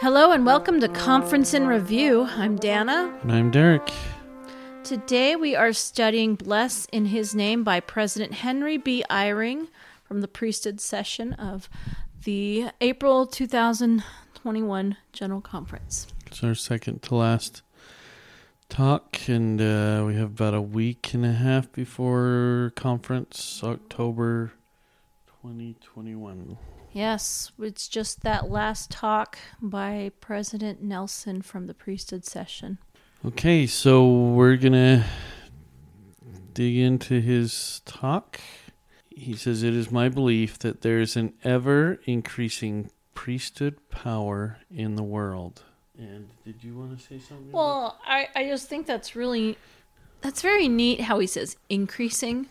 Hello and welcome to Conference in Review. I'm Dana. And I'm Derek. Today we are studying Bless in His Name by President Henry B. Eyring from the priesthood session of the April 2021 General Conference. It's our second to last talk, and uh, we have about a week and a half before conference, October 2021. Yes, it's just that last talk by President Nelson from the priesthood session. Okay, so we're going to dig into his talk. He says, It is my belief that there is an ever increasing priesthood power in the world. And did you want to say something? Well, I, I just think that's really, that's very neat how he says increasing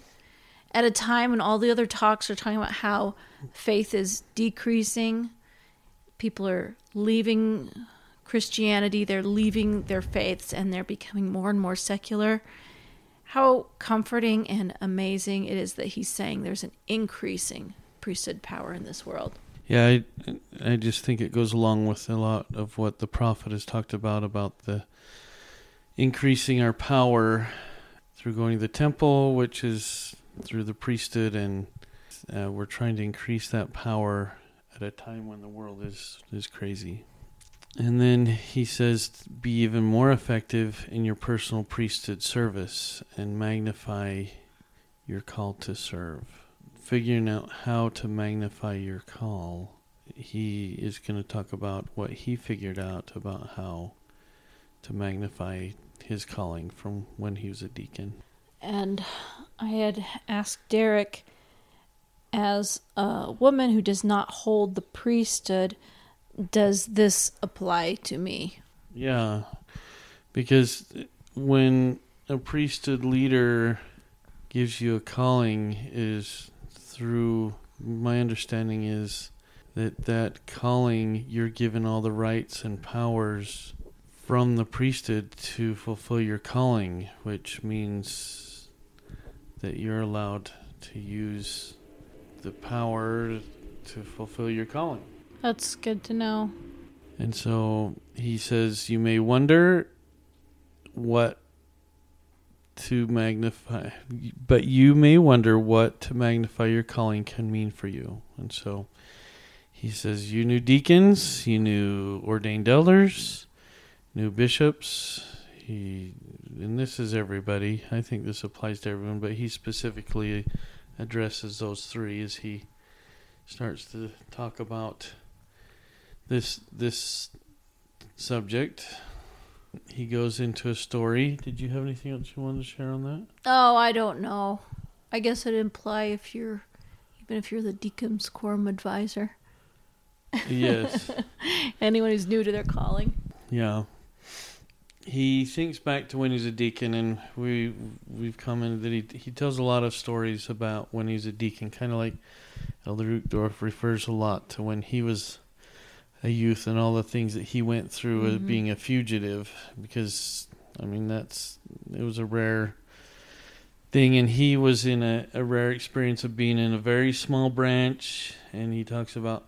at a time when all the other talks are talking about how faith is decreasing, people are leaving Christianity, they're leaving their faiths, and they're becoming more and more secular. How comforting and amazing it is that he's saying there's an increasing priesthood power in this world. Yeah, I, I just think it goes along with a lot of what the prophet has talked about about the increasing our power through going to the temple, which is through the priesthood, and uh, we're trying to increase that power at a time when the world is is crazy. And then he says, be even more effective in your personal priesthood service and magnify your call to serve. Figuring out how to magnify your call. He is going to talk about what he figured out about how to magnify his calling from when he was a deacon. And I had asked Derek, as a woman who does not hold the priesthood, does this apply to me? Yeah, because when a priesthood leader gives you a calling, is through my understanding is that that calling you're given all the rights and powers from the priesthood to fulfill your calling, which means that you're allowed to use the power to fulfill your calling. That's good to know. And so he says, You may wonder what to magnify, but you may wonder what to magnify your calling can mean for you. And so he says, You new deacons, you new ordained elders, new bishops. He, and this is everybody. I think this applies to everyone, but he specifically addresses those three as he starts to talk about this this subject. He goes into a story. Did you have anything else you wanted to share on that? Oh, I don't know. I guess it'd imply if you're, even if you're the deacon's quorum advisor. Yes. Anyone who's new to their calling. yeah. He thinks back to when he's a deacon, and we we've commented that he he tells a lot of stories about when he's a deacon, kind of like Elder Uchtdorf refers a lot to when he was a youth and all the things that he went through as Mhm. being a fugitive because I mean that's it was a rare thing and he was in a, a rare experience of being in a very small branch and he talks about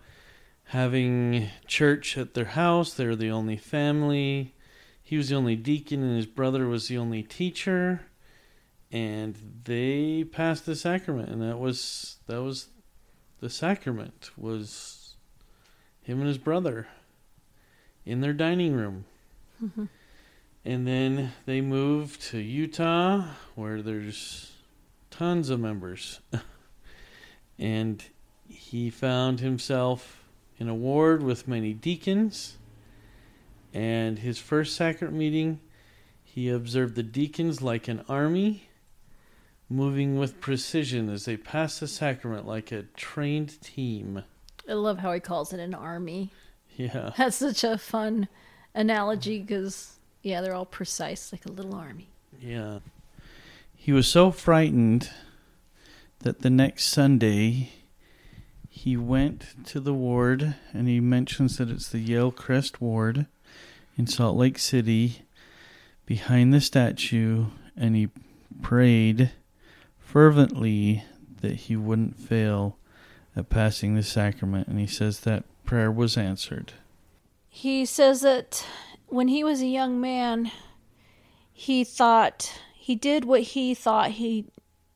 having church at their house they're the only family he was the only deacon and his brother was the only teacher and they passed the sacrament and that was that was the sacrament was him and his brother in their dining room. Mhm. And then they moved to Utah where there's tons of members. and he found himself in a ward with many deacons. And his first sacrament meeting, he observed the deacons like an army, moving with precision as they passed the sacrament like a trained team. I love how he calls it an army. Yeah. That's such a fun analogy because, yeah, they're all precise, like a little army. Yeah. He was so frightened that the next Sunday he went to the ward and he mentions that it's the Yale Crest Ward in Salt Lake City behind the statue and he prayed fervently that he wouldn't fail at passing the sacrament and he says that prayer was answered. he says that when he was a young man, he thought he did what he thought he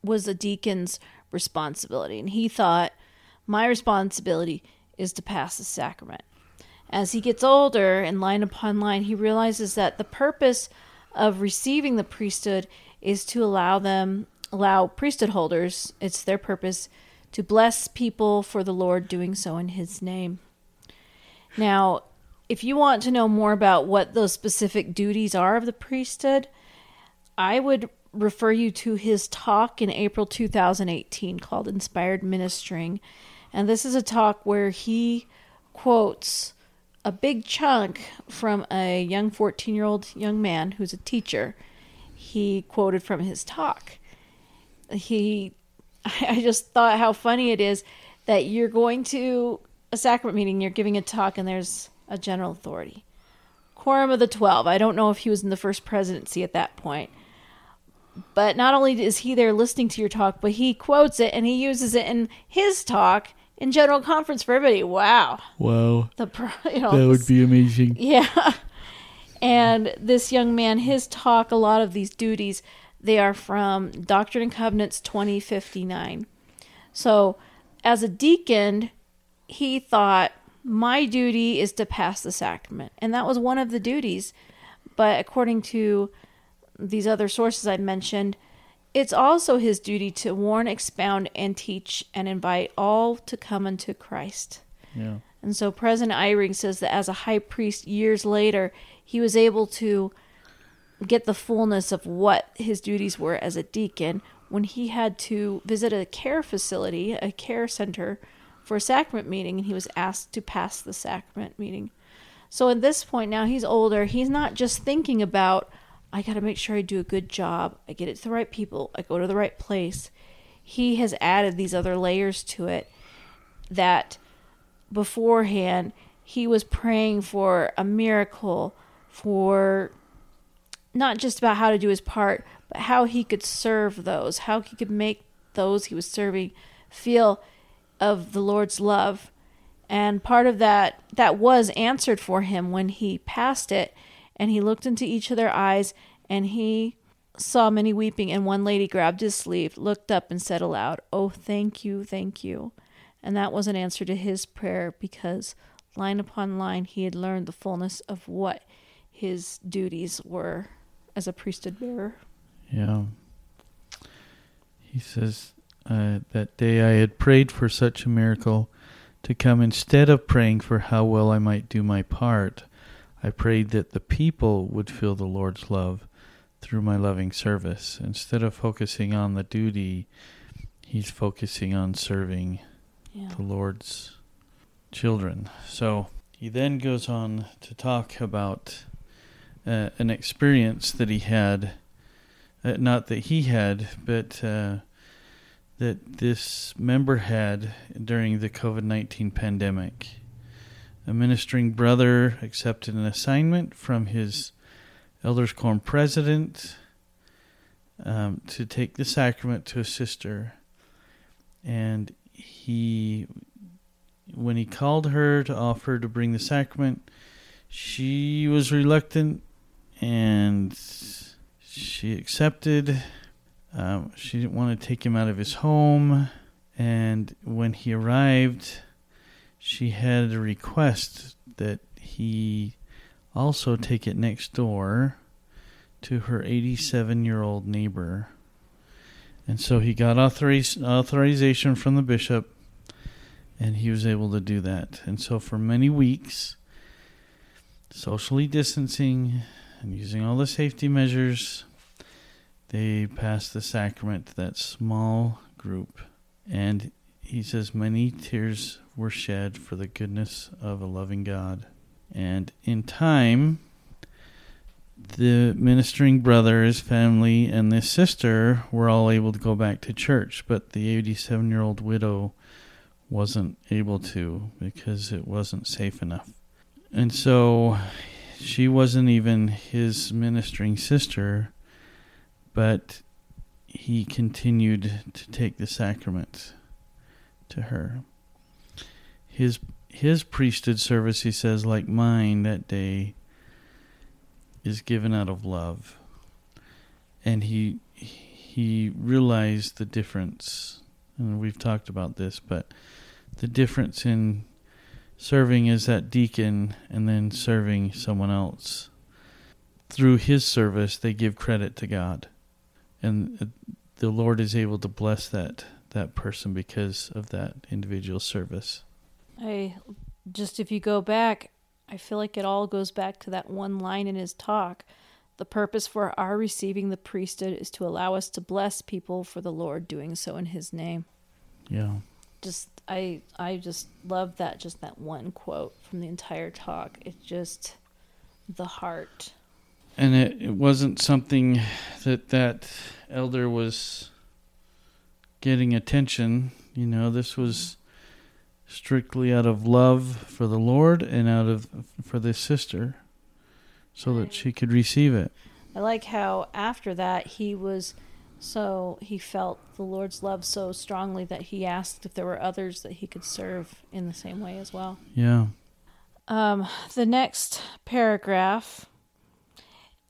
was a deacon's responsibility, and he thought my responsibility is to pass the sacrament. As he gets older and line upon line, he realizes that the purpose of receiving the priesthood is to allow them allow priesthood holders, it's their purpose to bless people for the Lord doing so in his name. Now, if you want to know more about what those specific duties are of the priesthood, I would refer you to his talk in April 2018 called Inspired Ministering. And this is a talk where he quotes a big chunk from a young 14 year old young man who's a teacher. He quoted from his talk. He, I just thought how funny it is that you're going to a sacrament meeting, you're giving a talk, and there's a general authority. Quorum of the Twelve. I don't know if he was in the first presidency at that point. But not only is he there listening to your talk, but he quotes it and he uses it in his talk in general conference for everybody. Wow. Wow. The you know, That would be amazing. yeah. And this young man, his talk, a lot of these duties, they are from Doctrine and Covenants 2059. So, as a deacon, he thought, my duty is to pass the sacrament. And that was one of the duties. But according to these other sources I mentioned, it's also his duty to warn, expound, and teach and invite all to come unto Christ. Yeah. And so President Eyring says that as a high priest years later, he was able to get the fullness of what his duties were as a deacon when he had to visit a care facility, a care center for a sacrament meeting, and he was asked to pass the sacrament meeting. So at this point now, he's older. He's not just thinking about, I got to make sure I do a good job, I get it to the right people, I go to the right place. He has added these other layers to it that beforehand he was praying for a miracle, for not just about how to do his part, but how he could serve those, how he could make those he was serving feel of the Lord's love. And part of that that was answered for him when he passed it and he looked into each of their eyes and he saw many weeping and one lady grabbed his sleeve, looked up and said aloud, "Oh, thank you, thank you." And that was an answer to his prayer because line upon line he had learned the fullness of what his duties were as a priesthood bearer. Yeah. He says, uh, That day I had prayed for such a miracle to come instead of praying for how well I might do my part. I prayed that the people would feel the Lord's love through my loving service. Instead of focusing on the duty, he's focusing on serving Yeah. the Lord's children. So he then goes on to talk about uh, an experience that he had, uh, not that he had, but uh, that this member had during the COVID 19 pandemic. A ministering brother accepted an assignment from his Elders Quorum president um, to take the sacrament to a sister. And he when he called her to offer to bring the sacrament, she was reluctant and she accepted. Um, she didn't want to take him out of his home. And when he arrived, she had a request that he also take it next door to her 87 year old neighbor. And so he got authoriz- authorization from the bishop and he was able to do that. And so for many weeks, socially distancing and using all the safety measures, they passed the sacrament to that small group. And he says many tears were shed for the goodness of a loving God. And in time, the ministering brother, his family, and this sister were all able to go back to church, but the 87 year old widow wasn't able to because it wasn't safe enough. And so she wasn't even his ministering sister, but he continued to take the sacrament to her. His his priesthood service, he says, like mine that day, is given out of love. And he he realized the difference, and we've talked about this, but the difference in serving as that deacon and then serving someone else. Through his service, they give credit to God, and uh, the Lord is able to bless that that person because of that individual service. I just if you go back, I feel like it all goes back to that one line in his talk. The purpose for our receiving the priesthood is to allow us to bless people for the Lord doing so in his name. Yeah. Just I I just love that just that one quote from the entire talk. It's just the heart. And it, it wasn't something that that elder was getting attention. You know, this was strictly out of love for the Lord and out of for this sister so that she could receive it. I like how after that he was so he felt the Lord's love so strongly that he asked if there were others that he could serve in the same way as well. Yeah. Um, the next paragraph.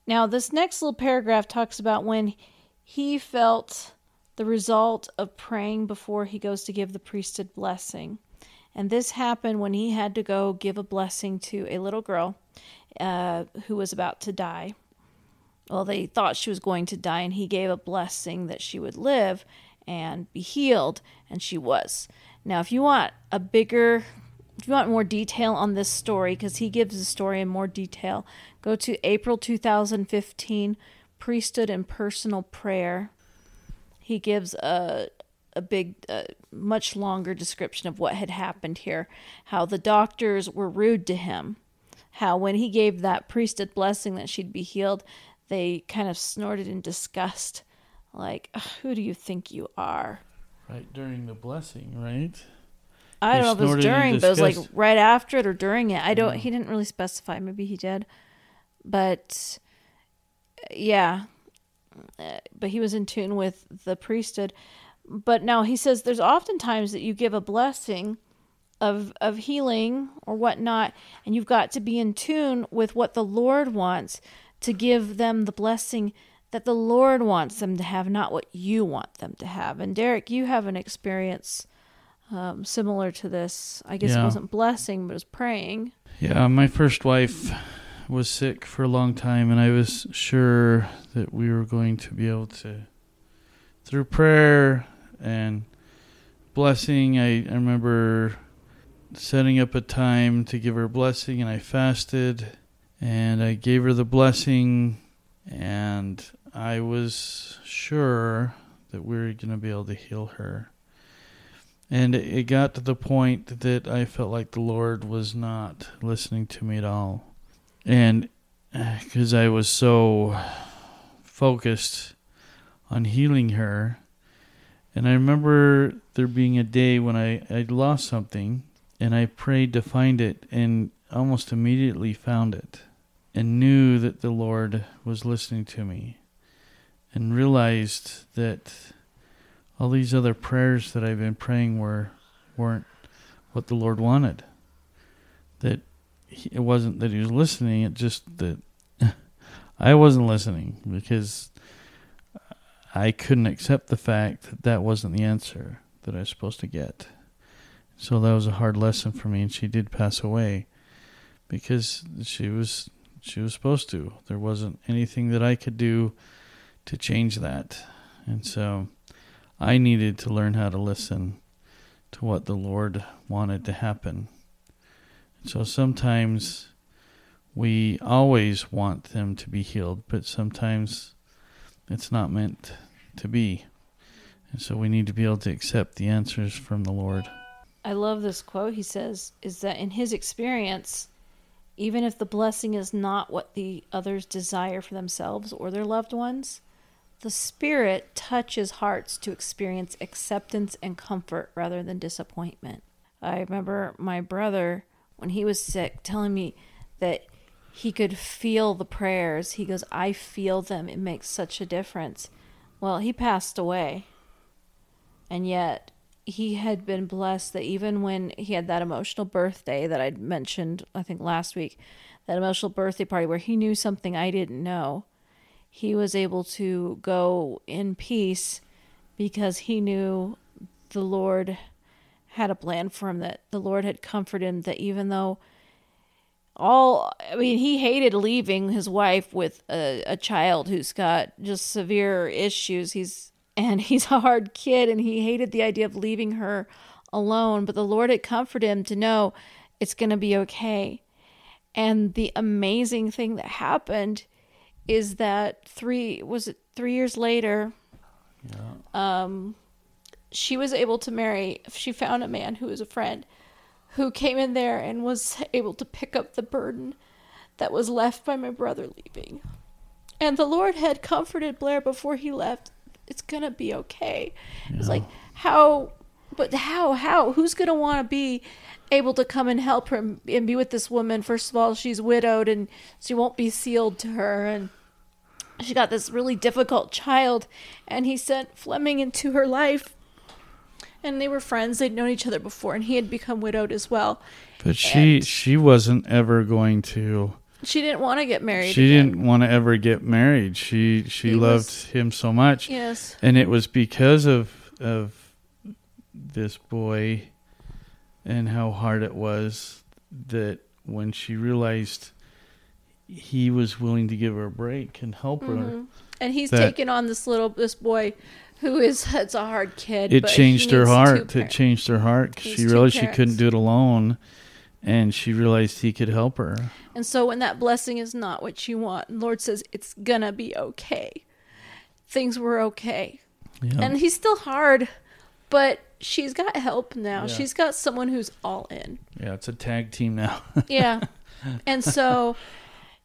Now, this next little paragraph talks about when he felt the result of praying before he goes to give the priesthood blessing. And this happened when he had to go give a blessing to a little girl uh, who was about to die. Well, they thought she was going to die, and he gave a blessing that she would live and be healed, and she was. Now, if you want a bigger, if you want more detail on this story, because he gives the story in more detail, go to April 2015, Priesthood and Personal Prayer. He gives a, a big, uh, much longer description of what had happened here. How the doctors were rude to him. How when he gave that priesthood blessing that she'd be healed, they kind of snorted in disgust. Like, who do you think you are? Right during the blessing, right? I don't know if it was during, but it was like right after it or during it. I don't. He didn't really specify. Maybe he did, but yeah. Uh, but he was in tune with the priesthood, but now he says there's often times that you give a blessing of of healing or whatnot, and you've got to be in tune with what the Lord wants to give them the blessing that the Lord wants them to have, not what you want them to have. And Derek, you have an experience um, similar to this. I guess yeah. it wasn't blessing, but it was praying. Yeah, my first wife was sick for a long time, and I was sure that we were going to be able to, through prayer and blessing. I, I remember setting up a time to give her blessing, and I fasted, and I gave her the blessing, and I was sure that we were going to be able to heal her. And it got to the point that I felt like the Lord was not listening to me at all. And uh, because I was so focused on healing her, and I remember there being a day when I, I lost something and I prayed to find it and almost immediately found it and knew that the Lord was listening to me and realized that all these other prayers that I've been praying were weren't what the Lord wanted. That he, it wasn't that he was listening, it just that I wasn't listening because I couldn't accept the fact that that wasn't the answer that I was supposed to get. So that was a hard lesson for me, and she did pass away because she was she was supposed to. There wasn't anything that I could do to change that, and so I needed to learn how to listen to what the Lord wanted to happen. So sometimes we always want them to be healed, but sometimes it's not meant to be. And so we need to be able to accept the answers from the Lord. I love this quote. He says, is that in his experience, even if the blessing is not what the others desire for themselves or their loved ones, the Spirit touches hearts to experience acceptance and comfort rather than disappointment. I remember my brother, when he was sick, telling me that he could feel the prayers. He goes, I feel them. It makes such a difference. Well, he passed away. And yet, he had been blessed that even when he had that emotional birthday that I'd mentioned, I think last week, that emotional birthday party where he knew something I didn't know, he was able to go in peace because he knew the Lord had a plan for him, that the Lord had comforted him, that even though all i mean he hated leaving his wife with a, a child who's got just severe issues. He's and he's a hard kid and he hated the idea of leaving her alone. But the lord had comforted him to know it's going to be okay. And the amazing thing that happened is that three was it three years later? Um she was able to marry she found a man who was a friend who came in there and was able to pick up the burden that was left by my brother leaving. And the Lord had comforted Blair before he left. It's gonna be okay. Yeah. It's like how, but how? How? Who's gonna want to be able to come and help her and be with this woman? First of all, she's widowed and she won't be sealed to her, and she got this really difficult child. And he sent Fleming into her life and they were friends. They'd known each other before, and he had become widowed as well. But she and she wasn't ever going to. She didn't want to get married. She again. didn't want to ever get married. She she he loved was, him so much. Yes. And it was because of of this boy and how hard it was that when she realized he was willing to give her a break and help mm-hmm. her. And he's taken on this little this boy who is it's a hard kid. It changed her heart. It changed her heart. She realized she couldn't do it alone, and she realized he could help her. And so, when that blessing is not what you want, Lord says it's gonna be okay. Things were okay, yeah. and He's still hard, but she's got help now. Yeah. She's got someone who's all in. Yeah, it's a tag team now. yeah, and so,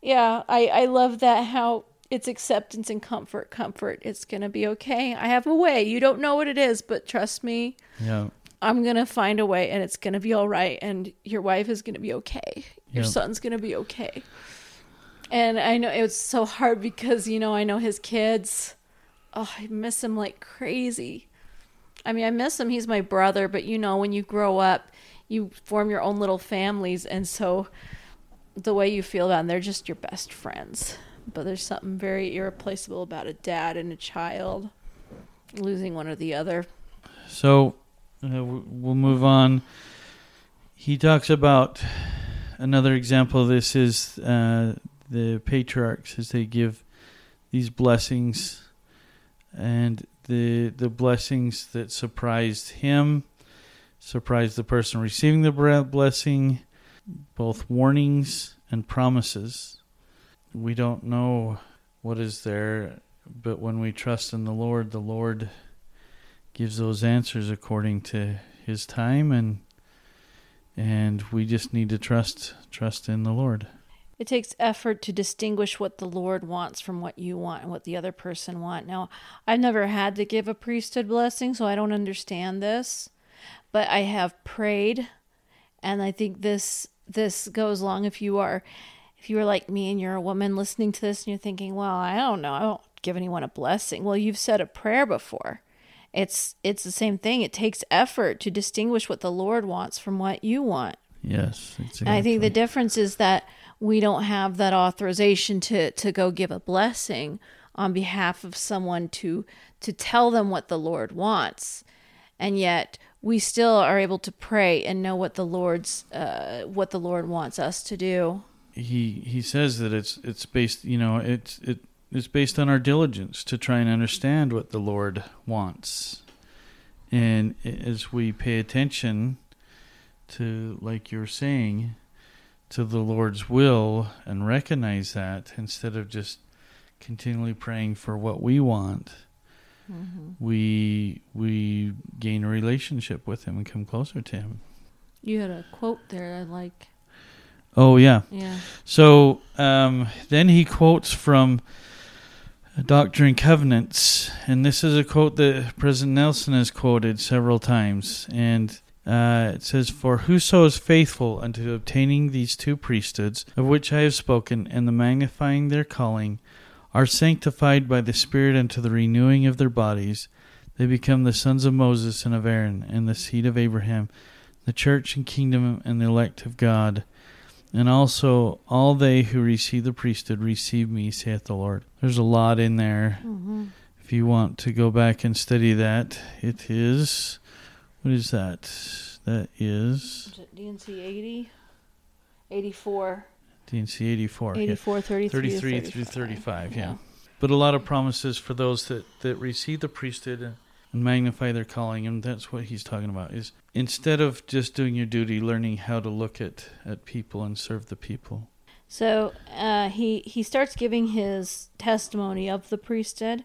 yeah, I I love that how it's acceptance and comfort. Comfort. It's going to be okay. I have a way. You don't know what it is, but trust me. Yeah. I'm going to find a way and it's going to be all right. And your wife is going to be okay. Your son's going to be okay. And I know it was so hard because, you know, I know his kids. Oh, I miss him like crazy. I mean, I miss him. He's my brother. But, you know, when you grow up, you form your own little families. And so the way you feel about them, they're just your best friends but there's something very irreplaceable about a dad and a child losing one or the other. So uh, we'll move on. He talks about another example of this is uh, the patriarchs as they give these blessings and the the blessings that surprised him, surprised the person receiving the blessing, both warnings and promises we don't know what is there, but when we trust in the Lord, the Lord gives those answers according to his time and and we just need to trust trust in the Lord. It takes effort to distinguish what the Lord wants from what you want and what the other person want. Now, I've never had to give a priesthood blessing, so I don't understand this, but I have prayed and I think this this goes along if you are if you were like me and you're a woman listening to this and you're thinking, well, I don't know, I don't give anyone a blessing. Well, you've said a prayer before. It's it's the same thing. It takes effort to distinguish what the Lord wants from what you want. Yes, exactly. And I think the difference is that we don't have that authorization to to go give a blessing on behalf of someone to to tell them what the Lord wants, and yet we still are able to pray and know what the Lord's uh, what the Lord wants us to do he he says that it's it's based you know it's it is based on our diligence to try and understand what the Lord wants, and as we pay attention to like you're saying to the Lord's will and recognize that instead of just continually praying for what we want. Mm-hmm. We we gain a relationship with him and come closer to him. You had a quote there I like Oh yeah. Yeah. So um, then he quotes from Doctrine and Covenants, and this is a quote that President Nelson has quoted several times, and uh, it says, "For whoso is faithful unto obtaining these two priesthoods of which I have spoken, and the magnifying their calling, are sanctified by the Spirit unto the renewing of their bodies." They become the sons of Moses and of Aaron, and the seed of Abraham, the church and kingdom and the elect of God. And also, all they who receive the priesthood receive me, saith the Lord. There's a lot in there. Mm-hmm. If you want to go back and study that, it is. What is that? That is Is D&C 80? 84. D&C 84. yeah. 84, 33, 33 through 35. 35, yeah. But a lot of promises for those that, that receive the priesthood and, magnify their calling, and that's what he's talking about. Is instead of just doing your duty, learning how to look at, at people and serve the people. So uh, he he starts giving his testimony of the priesthood.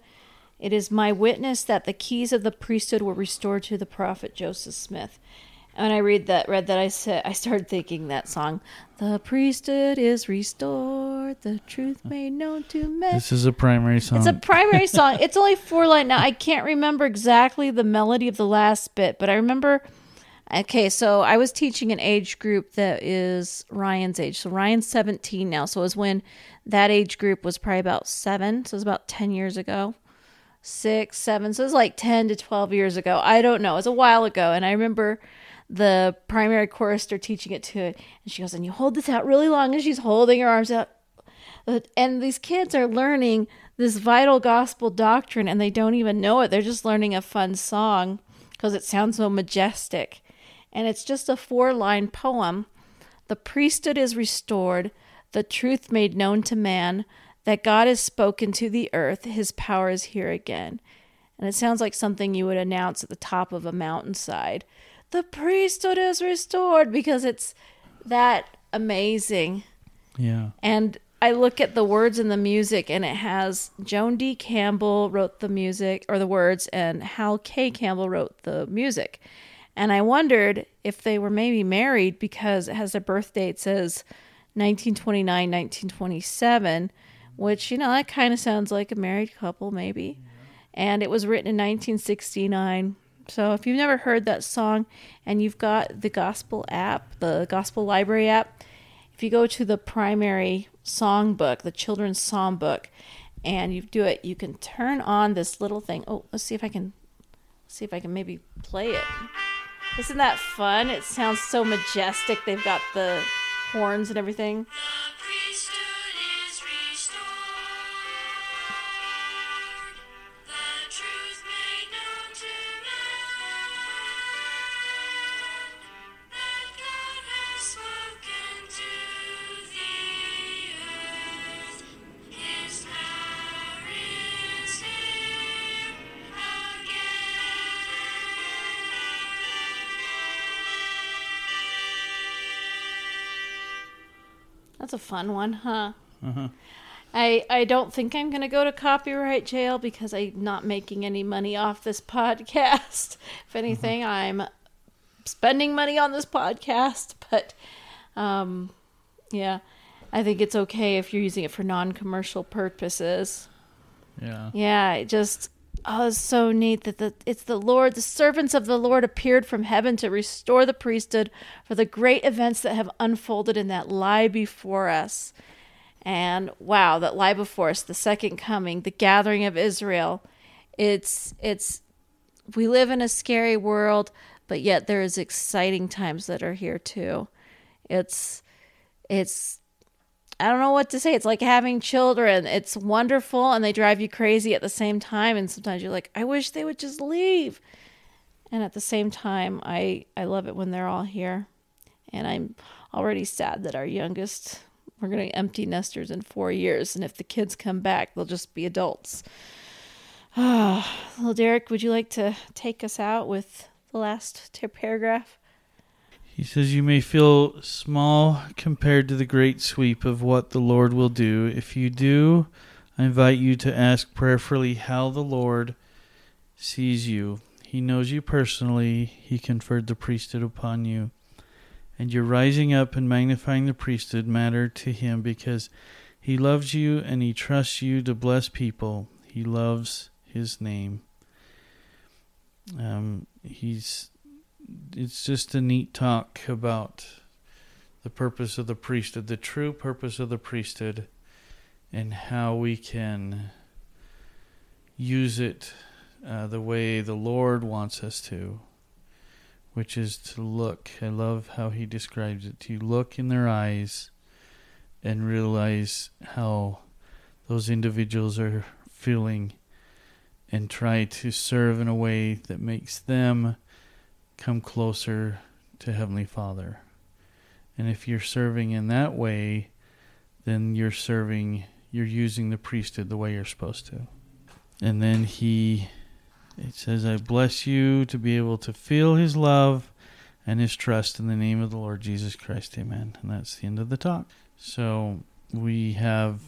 It is my witness that the keys of the priesthood were restored to the prophet Joseph Smith. And when I read that, read that, I said I started thinking that song. The priesthood is restored, the truth made known to men. This is a primary song. It's a primary song. It's only four line. Now I can't remember exactly the melody of the last bit, but I remember. Okay, so I was teaching an age group that is Ryan's age. So Ryan's 17 now. So it was when that age group was probably about seven. So it was about 10 years ago, six, seven. So it was like 10 to 12 years ago. I don't know. It was a while ago. And I remember the primary chorister teaching it to it. And she goes, and you hold this out really long. And she's holding her arms out and these kids are learning this vital gospel doctrine and they don't even know it. They're just learning a fun song because it sounds so majestic. And it's just a four line poem. The priesthood is restored, the truth made known to man, that God has spoken to the earth, his power is here again. And it sounds like something you would announce at the top of a mountainside. The priesthood is restored because it's that amazing. yeah. And I look at the words in the music, and it has Joan D. Campbell wrote the music or the words, and Hal K. Campbell wrote the music. And I wondered if they were maybe married because it has their birth date says 1929, 1927, which, you know, that kind of sounds like a married couple, maybe. And it was written in 1969. So if you've never heard that song and you've got the gospel app, the gospel library app, if you go to the primary song book, the children's song book, and you do it, you can turn on this little thing. Oh, let's see if I can see if I can maybe play it. Isn't that fun? It sounds so majestic. They've got the horns and everything. That's a fun one, huh? Uh-huh. I I don't think I'm gonna go to copyright jail because I'm not making any money off this podcast. if anything, I'm spending money on this podcast, but um, yeah, I think it's okay if you're using it for non-commercial purposes. Yeah. Yeah, it just oh, it's so neat that the it's the Lord, the servants of the Lord appeared from heaven to restore the priesthood for the great events that have unfolded and that lie before us. And wow, that lie before us, the second coming, the gathering of Israel. It's it's we live in a scary world, but yet there is exciting times that are here too. It's it's I don't know what to say. It's like having children. It's wonderful and they drive you crazy at the same time and sometimes you're like, I wish they would just leave. And at the same time, I I love it when they're all here. And I'm already sad that our youngest we're going to empty nesters in 4 years and if the kids come back, they'll just be adults. Well Derek, would you like to take us out with the last paragraph? He says, You may feel small compared to the great sweep of what the Lord will do. If you do, I invite you to ask prayerfully how the Lord sees you. He knows you personally, He conferred the priesthood upon you. And your rising up and magnifying the priesthood matter to Him because He loves you and He trusts you to bless people. He loves His name. Um, he's it's just a neat talk about the purpose of the priesthood, the true purpose of the priesthood, and how we can use it uh, the way the Lord wants us to, which is to look. I love how he describes it to look in their eyes and realize how those individuals are feeling and try to serve in a way that makes them come closer to Heavenly Father. And if you're serving in that way, then you're serving, you're using the priesthood the way you're supposed to. And then he, it says, I bless you to be able to feel his love and his trust in the name of the Lord Jesus Christ. Amen. And that's the end of the talk. So we have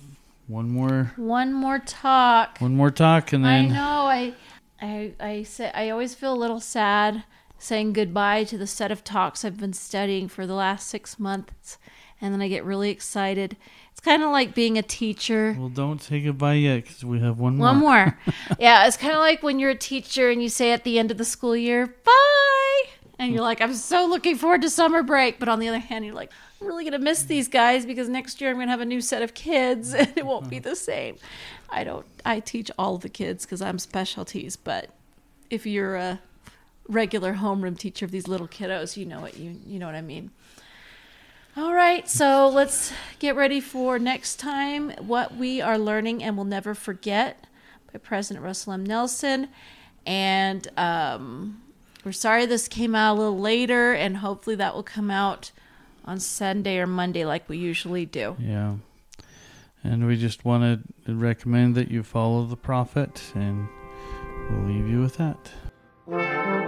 one more, One more talk. one more talk, and then I know. I, I, I say I always feel a little sad saying goodbye to the set of talks I've been studying for the last six months, and then I get really excited. It's kind of like being a teacher. well, don't say goodbye yet because we have one more. One more. yeah, it's kind of like when you're a teacher and you say at the end of the school year, bye. And you're like, I'm so looking forward to summer break. But on the other hand, you're like, I'm really going to miss these guys because next year I'm going to have a new set of kids and it won't be the same. I don't, I teach all the kids because I'm specialties. But if you're a regular homeroom teacher of these little kiddos, you know what you, you know what I mean. All right, so let's get ready for next time what we are learning and will never forget by President Russell M. Nelson. And um, we're sorry this came out a little later, and hopefully that will come out on Sunday or Monday like we usually do. Yeah. And we just want to recommend that you follow the prophet, and we'll leave you with that.